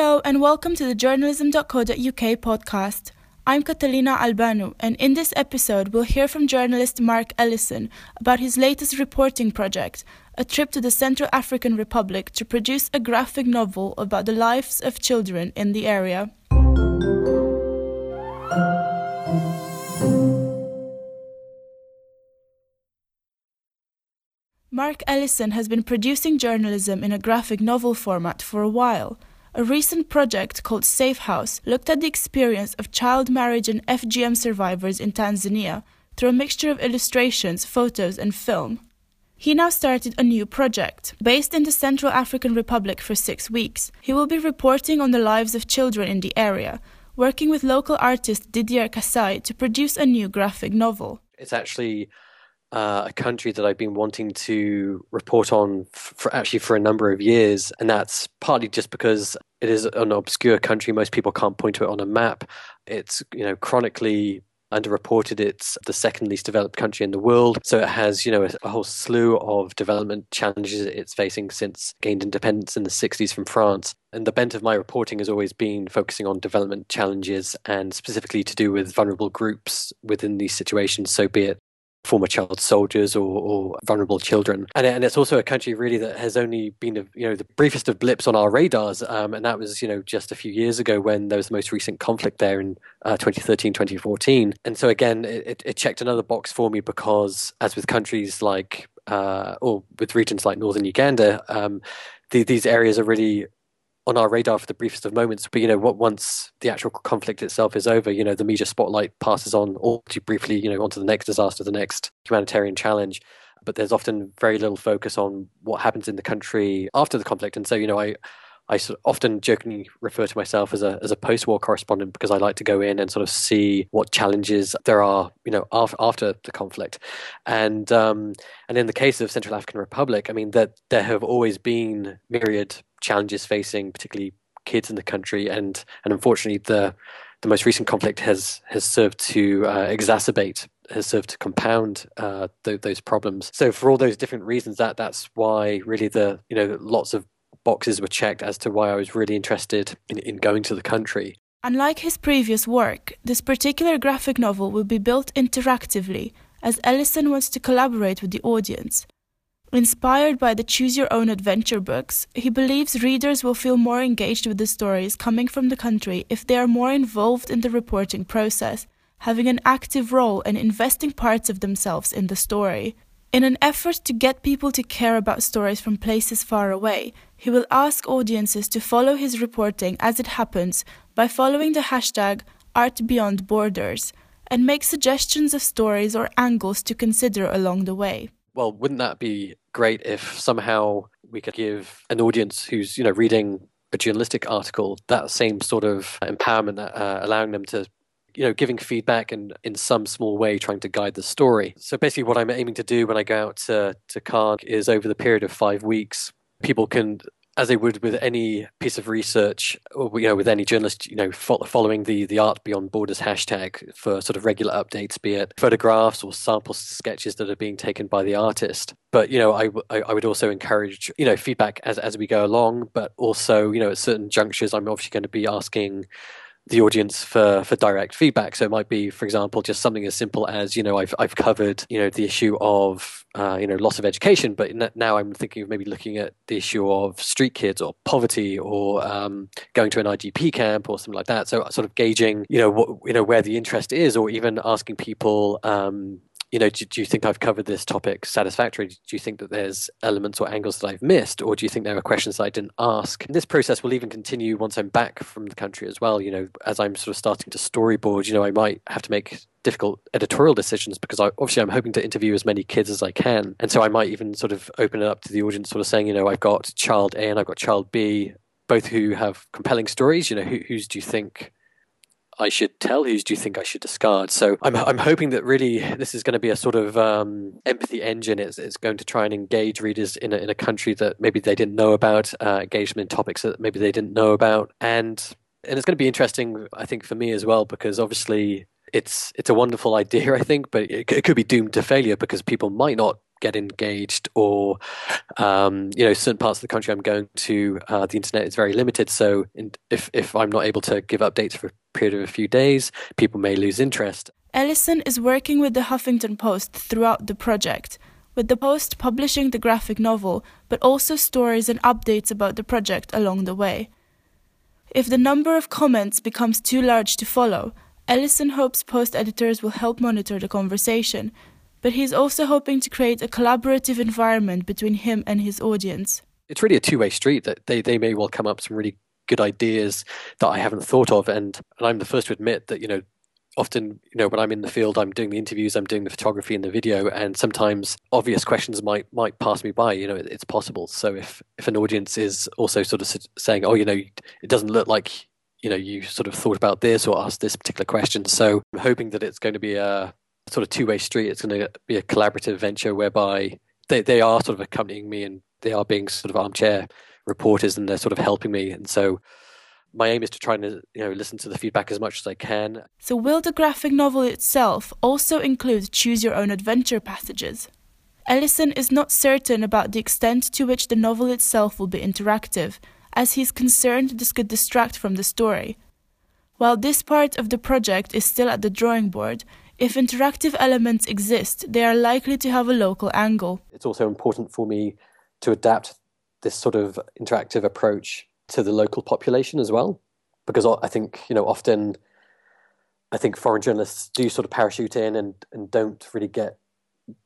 Hello, and welcome to the journalism.co.uk podcast. I'm Catalina Albeanu, and in this episode, we'll hear from journalist Marc Ellison about his latest reporting project, a trip to the Central African Republic to produce a graphic novel about the lives of children in the area. Marc Ellison has been producing journalism in a graphic novel format for a while. A recent project called Safe House looked at the experience of child marriage and FGM survivors in Tanzania through a mixture of illustrations, photos, and film. He now started a new project. Based in the Central African Republic for six weeks, he will be reporting on the lives of children in the area, working with local artist Didier Kassai to produce a new graphic novel. It's actually uh, a country that I've been wanting to report on for actually for a number of years, and that's partly just because it is an obscure country. Most people can't point to it on a map. It's you know chronically underreported. It's the second least developed country in the world, so it has you know a, a whole slew of development challenges it's facing since gained independence in the 60s from France. And the bent of my reporting has always been focusing on development challenges and specifically to do with vulnerable groups within these situations, so be it former child soldiers or, or vulnerable children. And, and, it's also a country really that has only been, you know, the briefest of blips on our radars. Um, and that was, you know, just a few years ago when there was the most recent conflict there in uh, 2013, 2014. And so again, it, it checked another box for me because as with countries like, uh, or with regions like northern Uganda, um, the, these areas are really on our radar for the briefest of moments. But you know, what once the actual conflict itself is over, you know, the media spotlight passes on all too briefly, you know, onto the next disaster, the next humanitarian challenge. But there's often very little focus on what happens in the country after the conflict. And so, you know, I I often jokingly refer to myself as a as a post-war correspondent because I like to go in and sort of see what challenges there are, you know, after, after the conflict, and um, and in the case of Central African Republic, I mean that there have always been myriad challenges facing particularly kids in the country, and and unfortunately the the most recent conflict has has served to uh, exacerbate has served to compound uh, th- those problems. So for all those different reasons, that that's why really the you know lots of boxes were checked as to why I was really interested in, in going to the country. Unlike his previous work, this particular graphic novel will be built interactively, as Ellison wants to collaborate with the audience. Inspired by the Choose Your Own Adventure books, he believes readers will feel more engaged with the stories coming from the country if they are more involved in the reporting process, having an active role and investing parts of themselves in the story. In an effort to get people to care about stories from places far away, he will ask audiences to follow his reporting as it happens by following the hashtag ArtBeyondBorders and make suggestions of stories or angles to consider along the way. Well, wouldn't that be great if somehow we could give an audience who's you know reading a journalistic article that same sort of empowerment, uh, allowing them to you know giving feedback and in some small way trying to guide the story. So basically, what I'm aiming to do when I go out to to Cannes is over the period of five weeks, people can as they would with any piece of research, or you know, with any journalist, you know, fo- following the the Art Beyond Borders hashtag for sort of regular updates, be it photographs or sample sketches that are being taken by the artist. But you know, I, I, I would also encourage you know feedback as as we go along, but also you know at certain junctures, I'm obviously going to be asking the audience for for direct feedback. So it might be, for example, just something as simple as you know I've I've covered you know the issue of uh, you know loss of education, but now I'm thinking of maybe looking at the issue of street kids or poverty or um, going to an IDP camp or something like that. So sort of gauging you know what you know where the interest is, or even asking people um, you know, do, do, you think I've covered this topic satisfactorily? Do you think that there's elements or angles that I've missed, or do you think there are questions that I didn't ask? And this process will even continue once I'm back from the country as well. You know, as I'm sort of starting to storyboard, you know, I might have to make difficult editorial decisions because I, obviously I'm hoping to interview as many kids as I can, and so I might even sort of open it up to the audience, sort of saying, you know, I've got child A and I've got child B, both who have compelling stories. You know, who, whose do you think I should tell? Whose do you think I should discard? So I'm I'm hoping that really this is going to be a sort of um, empathy engine. It's, it's going to try and engage readers in a, in a country that maybe they didn't know about, uh, engage them in topics that maybe they didn't know about, and and it's going to be interesting, I think, for me as well, because obviously it's it's a wonderful idea, I think, but it, it could be doomed to failure because people might not get engaged or um, you know certain parts of the country i'm going to uh, the internet is very limited. So in, if, if i'm not able to give updates for a period of a few days people may lose interest. Ellison is working with the huffington post throughout the project with the post publishing the graphic novel but also stories and updates about the project along the way. If the number of comments becomes too large to follow ellison hopes post editors will help monitor the conversation but he's also hoping to create a collaborative environment between him and his audience. It's really a two way street that they, they may well come up with some really good ideas that I haven't thought of. And, and I'm the first to admit that, you know, often, you know, when I'm in the field, I'm doing the interviews, I'm doing the photography and the video, and sometimes obvious questions might might pass me by. You know, it, it's possible. So if if an audience is also sort of saying, oh, you know, it doesn't look like you know you sort of thought about this or asked this particular question, so I'm hoping that it's going to be a sort of two way street. It's going to be a collaborative venture whereby they, they are sort of accompanying me and they are being sort of armchair reporters and they're sort of helping me. And so my aim is to try and uh, you know listen to the feedback as much as I can. So will the graphic novel itself also include choose your own adventure passages? Ellison is not certain about the extent to which the novel itself will be interactive, as he's concerned this could distract from the story. While this part of the project is still at the drawing board, if interactive elements exist, they are likely to have a local angle. It's also important for me to adapt this sort of interactive approach to the local population as well, because I think you know often I think foreign journalists do sort of parachute in and, and don't really get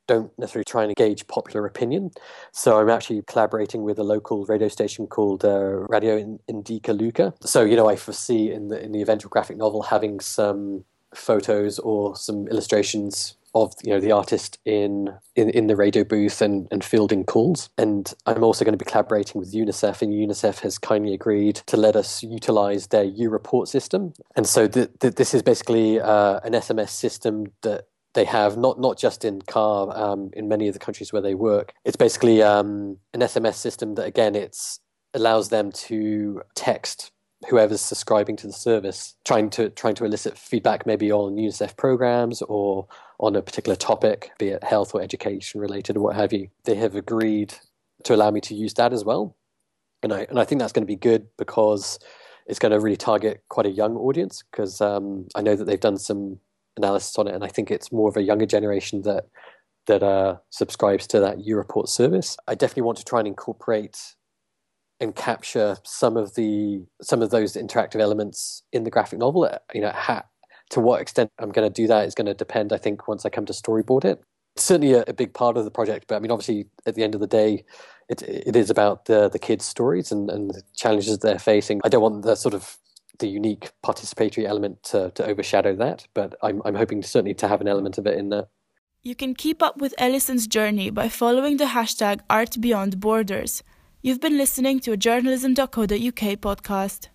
don't necessarily try and engage popular opinion. So I'm actually collaborating with a local radio station called uh, Radio Ndeke Luka. So you know I foresee in the in the eventual graphic novel having some photos or some illustrations of you know the artist in in, in the radio booth and, and fielding calls. And I'm also going to be collaborating with UNICEF, and UNICEF has kindly agreed to let us utilize their U report system. And so th- th- this is basically uh, an SMS system that they have not not just in CAR um, in many of the countries where they work. It's basically um, an SMS system that again it's allows them to text whoever's subscribing to the service, trying to trying to elicit feedback maybe on UNICEF programs or on a particular topic, be it health or education related or what have you. They have agreed to allow me to use that as well, and I and I think that's going to be good because it's going to really target quite a young audience because um, I know that they've done some analysis on it, and I think it's more of a younger generation that that uh, subscribes to that U Report service. I definitely want to try and incorporate and capture some of the some of those interactive elements in the graphic novel. You know, to what extent I'm going to do that is going to depend. I think once I come to storyboard it. It's certainly a, a, big part of the project, but I mean, obviously, at the end of the day, it it is about the the kids' stories and, and the challenges they're facing. I don't want the sort of the unique participatory element to, to overshadow that, but I'm I'm hoping certainly to have an element of it in there. You can keep up with Ellison's journey by following the hashtag Art Beyond Borders. You've been listening to a journalism.co.uk podcast.